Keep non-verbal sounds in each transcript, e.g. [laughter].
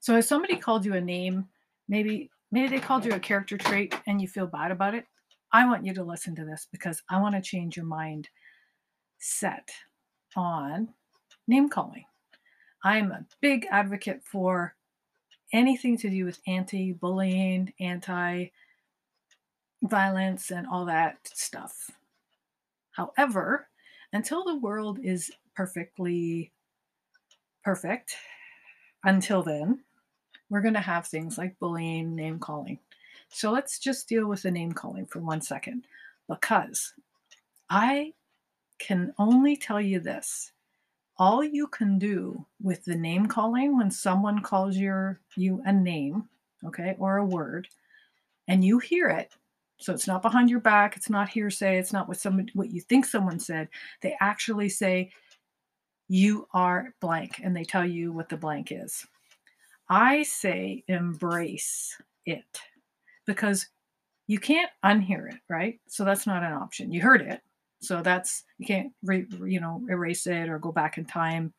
So if somebody called you a name, maybe maybe they called you a character trait and you feel bad about it, I want you to listen to this because I want to change your mind set on name calling. I'm a big advocate for anything to do with anti bullying, anti violence, and all that stuff. However, until the world is perfectly perfect, until then, we're going to have things like bullying, name calling. So let's just deal with the name calling for one second because I can only tell you this. All you can do with the name calling when someone calls your you a name, okay, or a word, and you hear it, so it's not behind your back, it's not hearsay, it's not what someone what you think someone said. They actually say you are blank and they tell you what the blank is. I say embrace it because you can't unhear it, right? So that's not an option. You heard it. So that's you can't re, you know erase it or go back in time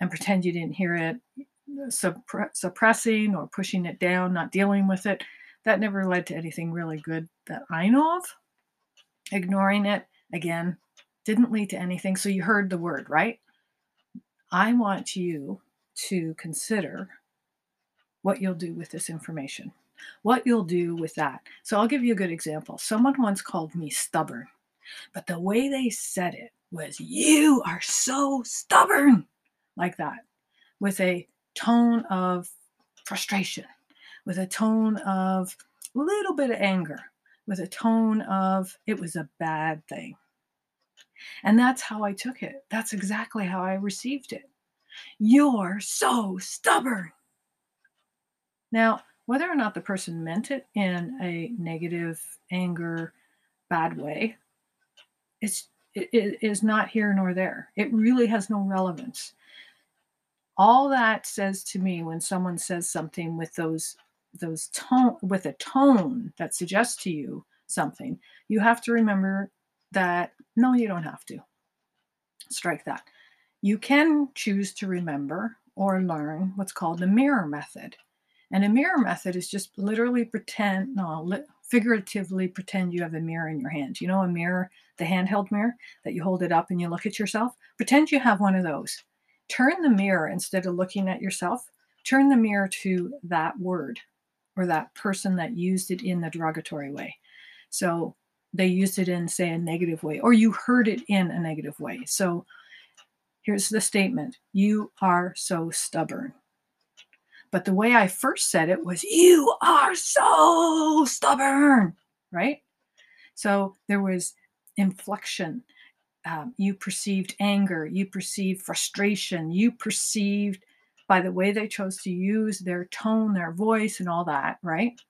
and pretend you didn't hear it. Suppre- suppressing or pushing it down, not dealing with it, that never led to anything really good that I know of. Ignoring it again didn't lead to anything. So you heard the word, right? I want you to consider what you'll do with this information, what you'll do with that. So I'll give you a good example. Someone once called me stubborn, but the way they said it was, You are so stubborn, like that, with a tone of frustration, with a tone of a little bit of anger, with a tone of it was a bad thing. And that's how I took it. That's exactly how I received it. You're so stubborn. Now, whether or not the person meant it in a negative, anger, bad way, it's it, it is not here nor there. It really has no relevance. All that says to me when someone says something with those those tone with a tone that suggests to you something, you have to remember that no, you don't have to. Strike that. You can choose to remember or learn what's called the mirror method. And a mirror method is just literally pretend, no, li- figuratively pretend you have a mirror in your hand. You know, a mirror, the handheld mirror that you hold it up and you look at yourself? Pretend you have one of those. Turn the mirror instead of looking at yourself, turn the mirror to that word or that person that used it in the derogatory way. So they used it in, say, a negative way, or you heard it in a negative way. So here's the statement You are so stubborn. But the way I first said it was, You are so stubborn, right? So there was inflection. Um, you perceived anger, you perceived frustration, you perceived by the way they chose to use their tone, their voice, and all that, right?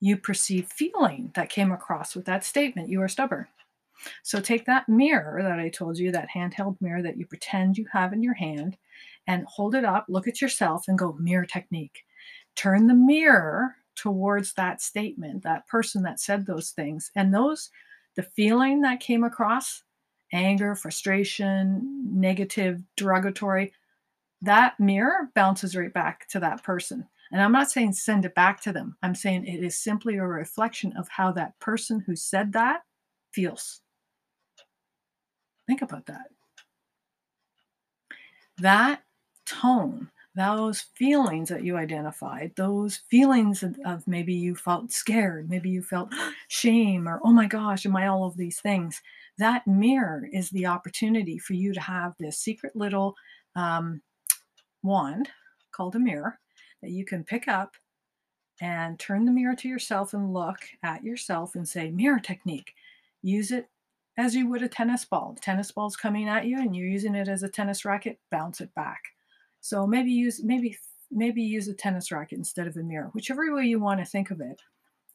You perceive feeling that came across with that statement. You are stubborn. So take that mirror that I told you, that handheld mirror that you pretend you have in your hand, and hold it up, look at yourself, and go mirror technique. Turn the mirror towards that statement, that person that said those things, and those, the feeling that came across anger, frustration, negative, derogatory that mirror bounces right back to that person. And I'm not saying send it back to them. I'm saying it is simply a reflection of how that person who said that feels. Think about that. That tone, those feelings that you identified, those feelings of, maybe you felt scared, maybe you felt [gasps] shame, or oh my gosh, am I all of these things? That mirror is the opportunity for you to have this secret little um, wand called a mirror that you can pick up and turn the mirror to yourself and look at yourself and say, Mirror technique. Use it as you would a tennis ball. The tennis ball's coming at you and you're using it as a tennis racket, bounce it back. So maybe use maybe maybe use a tennis racket instead of a mirror, whichever way you want to think of it.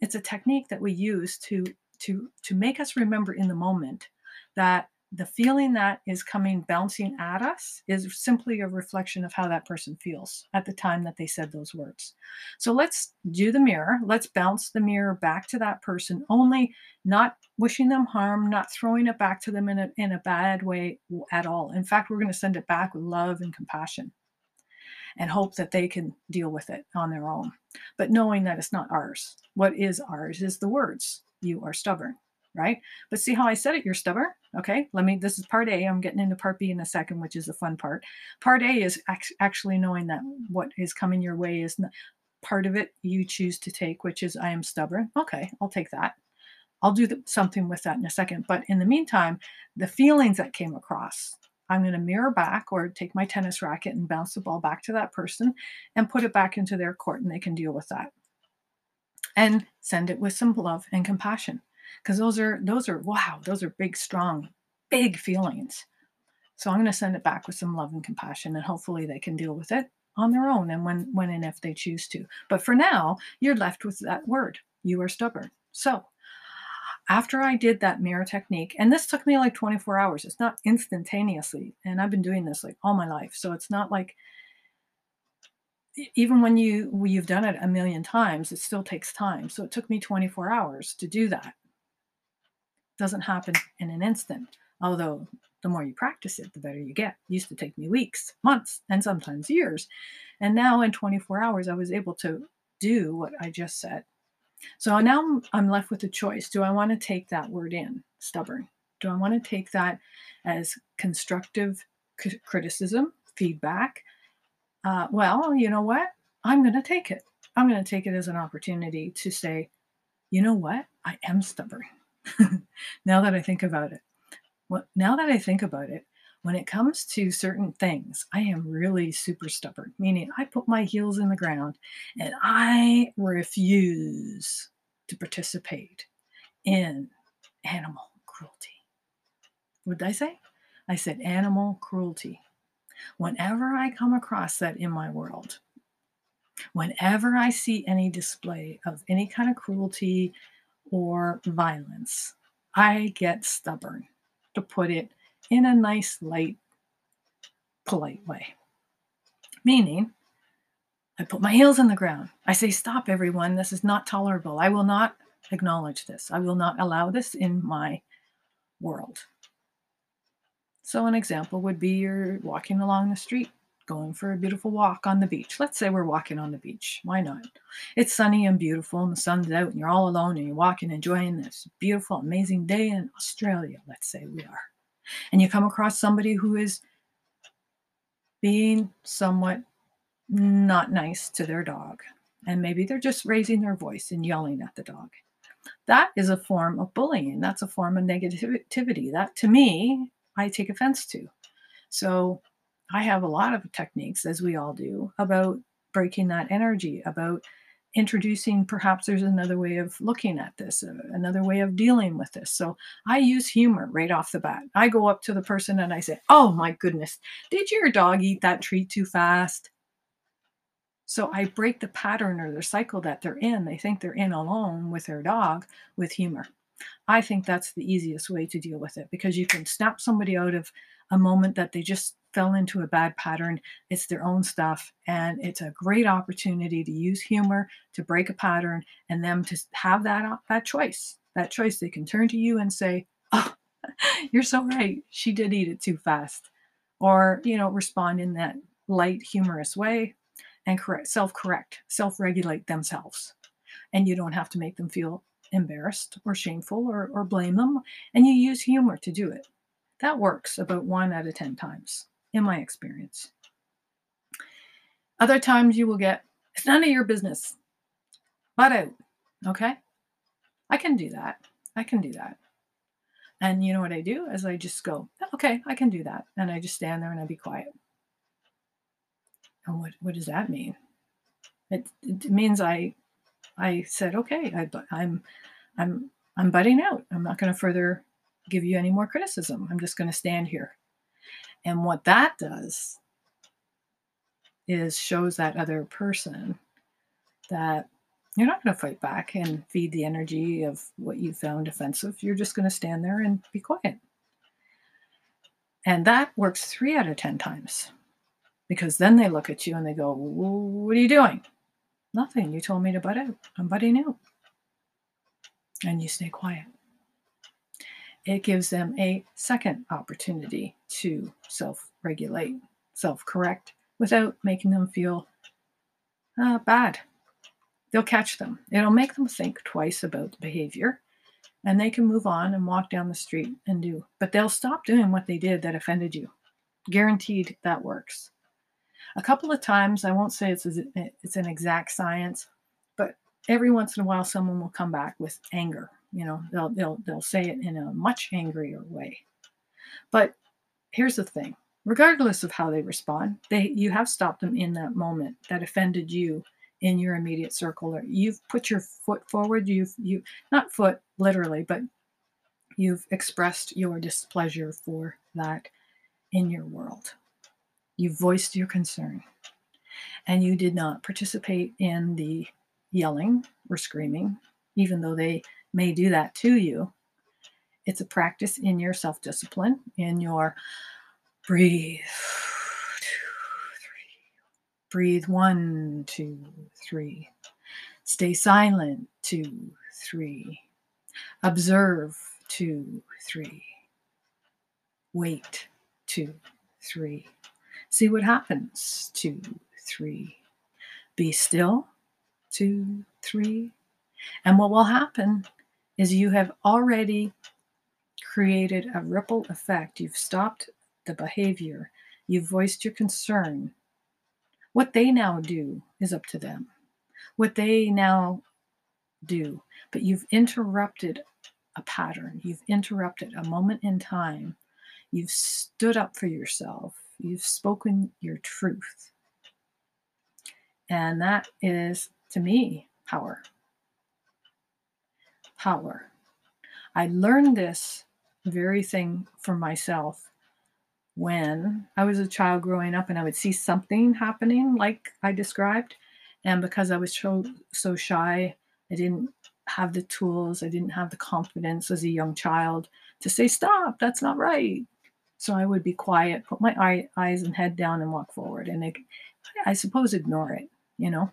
It's a technique that we use to to to make us remember in the moment that the feeling that is coming bouncing at us is simply a reflection of how that person feels at the time that they said those words. So let's do the mirror. Let's bounce the mirror back to that person, only not wishing them harm, not throwing it back to them in a, in a bad way at all. In fact, we're going to send it back with love and compassion. And hope that they can deal with it on their own. But knowing that it's not ours. What is ours is the words. You are stubborn, right? But see how I said it? You're stubborn. Okay, let me. This is part A. I'm getting into part B in a second, which is the fun part. Part A is actually knowing that what is coming your way is not, part of it you choose to take, which is I am stubborn. Okay, I'll take that. I'll do the, something with that in a second. But in the meantime, the feelings that came across, I'm going to mirror back or take my tennis racket and bounce the ball back to that person and put it back into their court and they can deal with that. And send it with some love and compassion. Because those are those are wow, those are big, strong, big feelings. So I'm going to send it back with some love and compassion and hopefully they can deal with it on their own and when when and if they choose to. But for now, you're left with that word. You are stubborn. So after I did that mirror technique, and this took me like 24 hours, it's not instantaneously. And I've been doing this like all my life. So it's not like even when you you've done it a million times, it still takes time. So it took me 24 hours to do that. Doesn't happen in an instant. Although the more you practice it, the better you get. It used to take me weeks, months, and sometimes years. And now in 24 hours, I was able to do what I just said so now I'm left with a choice. Do I want to take that word in, stubborn? Do I want to take that as constructive c- criticism, feedback? Uh, well, you know what? I'm going to take it. I'm going to take it as an opportunity to say, you know what? I am stubborn. [laughs] now that I think about it. Well, now that I think about it, when it comes to certain things, I am really super stubborn, meaning I put my heels in the ground and I refuse to participate in animal cruelty. What did I say? I said animal cruelty. Whenever I come across that in my world, whenever I see any display of any kind of cruelty or violence, I get stubborn to put it in a nice, light, polite way. Meaning, I put my heels in the ground. I say, Stop, everyone. This is not tolerable. I will not acknowledge this. I will not allow this in my world. So, an example would be you're walking along the street, going for a beautiful walk on the beach. Let's say we're walking on the beach. Why not? It's sunny and beautiful, and the sun's out, and you're all alone, and you're walking, enjoying this beautiful, amazing day in Australia. Let's say we are and you come across somebody who is being somewhat not nice to their dog, and maybe they're just raising their voice and yelling at the dog. That is a form of bullying. That's a form of negativity. That to me, I take offense to. So I have a lot of techniques, as we all do, about breaking that energy, about introducing perhaps there's another way of looking at this, uh, another way of dealing with this. So I use humor right off the bat. I go up to the person and I say, Oh my goodness, did your dog eat that treat too fast? So I break the pattern or the cycle that they're in. They think they're in alone with their dog with humor. I think that's the easiest way to deal with it because you can snap somebody out of a moment that they just fell into a bad pattern. It's their own stuff. And it's a great opportunity to use humor to break a pattern and them to have that, that choice. That choice. They can turn to you and say, [laughs] Oh, you're so right. She did eat it too fast. Or, you know, respond in that light, humorous way and correct, self correct, self regulate themselves. And you don't have to make them feel embarrassed or shameful or, or blame them. And you use humor to do it. That works about one out of 10 times in my experience. Other times you will get, it's none of your business. Butt out. Okay? I can do that. I can do that. And you know what I do? Is I just go, okay, I can do that. And I just stand there and I be quiet. And what, what does that mean? It, it means I I said, okay, I, I'm I'm I'm butting out. I'm not going to further give you any more criticism. I'm just going to stand here. And what that does is shows that other person that you're not going to fight back and feed the energy of what you found offensive. You're just going to stand there and be quiet. And that works three out of 10 times because then they look at you and they go, What are you doing? Nothing. You told me to butt out. I'm butting out. And you stay quiet it gives them a second opportunity to self regulate, self correct, without making them feel uh, bad. They'll catch them. It'll make them think twice about the behavior and they can move on and walk down the street and do. But they'll stop doing what they did that offended you. Guaranteed that works. A couple of times, I won't say it's it's an exact science, but every once in a while, someone will come back with anger. You know, they'll they'll they'll say it in a much angrier way. But here's the thing: regardless of how they respond, they you have stopped them in that moment that offended you in your immediate circle or you've put your foot forward you've you not foot literally but you've expressed your displeasure for that in your world. You voiced your concern and you did not participate in the yelling or screaming even though they may do that to you it's a practice in your self-discipline in your breathe Breathe one, two, three. Stay silent, two, three. Observe, two, three. Wait, two, three. See what happens, two, three. Be still, two, three. And what will happen is you have already created a ripple effect. You've stopped the behavior, you've voiced your concern, what they now do is up to them. What they now do, but you've interrupted a pattern, you've interrupted a moment in time, you've stood up for yourself, you've spoken your truth. And that is, to me, power. Power. I learned this very thing for myself when I was a child growing up and I would see something happening like I described. And because I was so, so shy, I didn't have the tools, I didn't have the confidence as a young child to say, Stop, that's not right. So I would be quiet, put my eye, eyes and head down and walk forward. And I, I suppose ignore it, you know.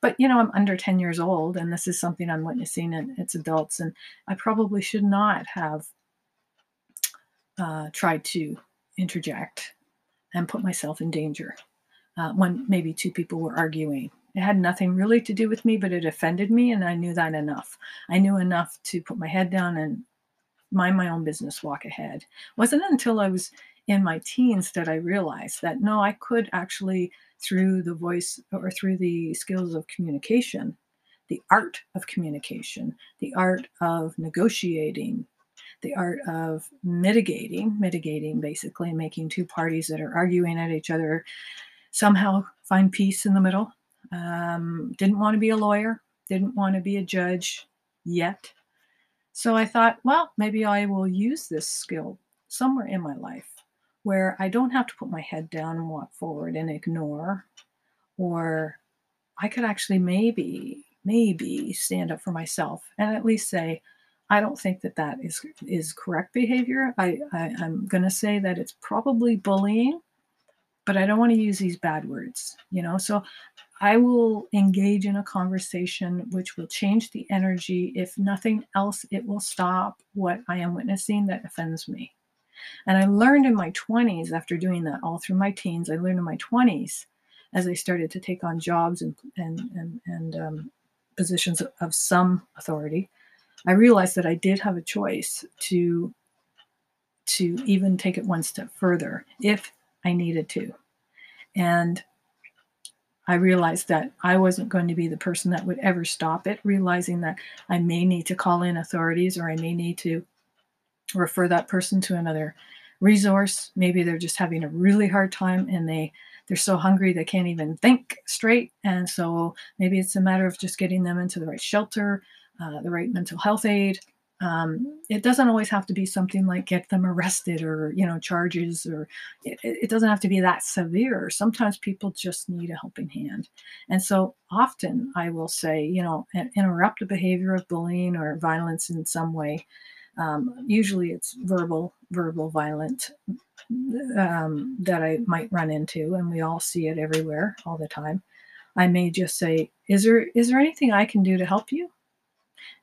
But, you know, I'm under 10 years old and this is something I'm witnessing and it's adults. And I probably should not have uh, tried to interject and put myself in danger uh, when maybe two people were arguing. It had nothing really to do with me, but it offended me, and I knew that enough. I knew enough to put my head down and mind my own business, walk ahead. It wasn't until I was in my teens that I realized that no, I could actually, through the voice or through the skills of communication, the art of communication, the art of negotiating, the art of mitigating, mitigating basically making two parties that are arguing at each other somehow find peace in the middle. Um, didn't want to be a lawyer, didn't want to be a judge yet. So I thought, well, maybe I will use this skill somewhere in my life where I don't have to put my head down and walk forward and ignore, or I could actually maybe, maybe stand up for myself and at least say, I don't think that that is is correct behavior. I, I I'm going to say that it's probably bullying, but I don't want to use these bad words. You know, so I will engage in a conversation which will change the energy. If nothing else, it will stop what I am witnessing that offends me. And I learned in my 20s after doing that all through my teens. I learned in my 20s as I started to take on jobs and and and, and um, positions of some authority I realized that I did have a choice to to even take it one step further if I needed to. And I realized that I wasn't going to be the person that would ever stop it, realizing that I may need to call in authorities or I may need to refer that person to another resource. Maybe they're just having a really hard time and they they're so hungry they can't even think straight. And so maybe it's a matter of just getting them into the right shelter uh, the right mental health aid. Um, it doesn't always have to be something like get them arrested or you know charges or it, it doesn't have to be that severe. Sometimes people just need a helping hand. And so often i will say you know interrupt a behavior of bullying or violence in some way. Um, usually it's verbal verbal violent um, that i might run into and we all see it everywhere all the time. I may just say is there is there anything i can do to help you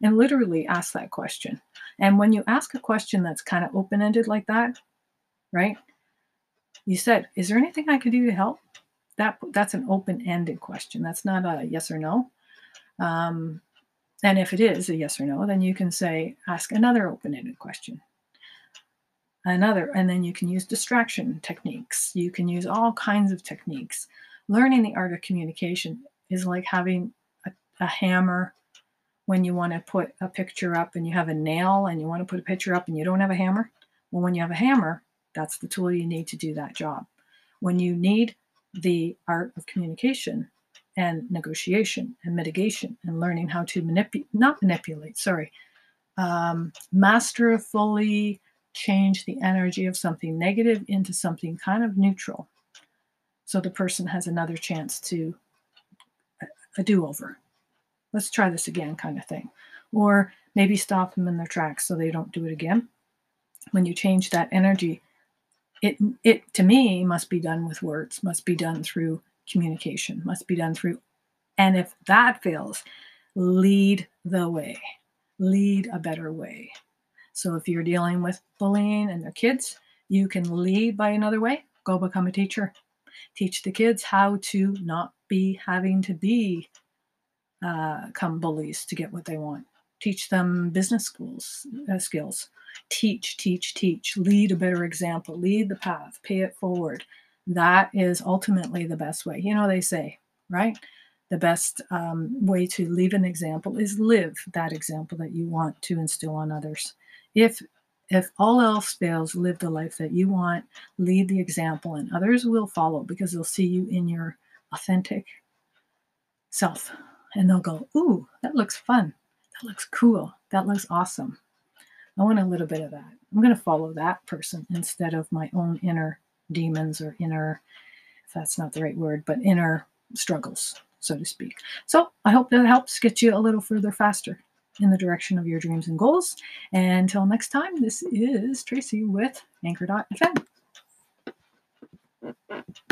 and literally ask that question. And when you ask a question that's kind of open ended like that, right? You said, Is there anything I can do to help? that that's an open-ended question. That's not a yes or no. Um, and if it is a yes or no, then you can say, ask another open-ended question. Another, and then you can use distraction techniques. You can use all kinds of techniques. Learning the art of communication is like having a, a hammer when you want to put a picture up and you have a nail and you want to put a picture up and you don't have a hammer. Well, when you have a hammer, that's the tool you need to do that job. When you need the art of communication and negotiation and mitigation and learning how to manipulate, not manipulate, sorry, um, masterfully change the energy of something negative into something kind of neutral. So the person has another chance to a, a do over. Let's try this again, kind of thing. Or maybe stop them in their tracks so they don't do it again. When you change that energy, it it to me must be done with words must be done through communication must be done through and if that fails lead the way lead a better way so if you're dealing with bullying and their kids you can lead by another way go become a teacher teach the kids how to not be having to be uh, come bullies to get what they want teach them business schools uh, skills teach, teach, teach, lead a better example, lead the path, pay it forward. That is ultimately the best way. You know, they say, right? The best um, way to leave an example is live that example that you want to instill on others. If if all else fails, live the life that you want, lead the example, and others will follow because they'll see you in your authentic self. And they'll go, Ooh, that looks fun. That looks cool. That looks awesome. I want a little bit of that. I'm going to follow that person instead of my own inner demons or inner, if that's not the right word, but inner struggles, so to speak. So I hope that helps get you a little further faster in the direction of your dreams and goals. And until next time, this is Tracey with Anchor.fm.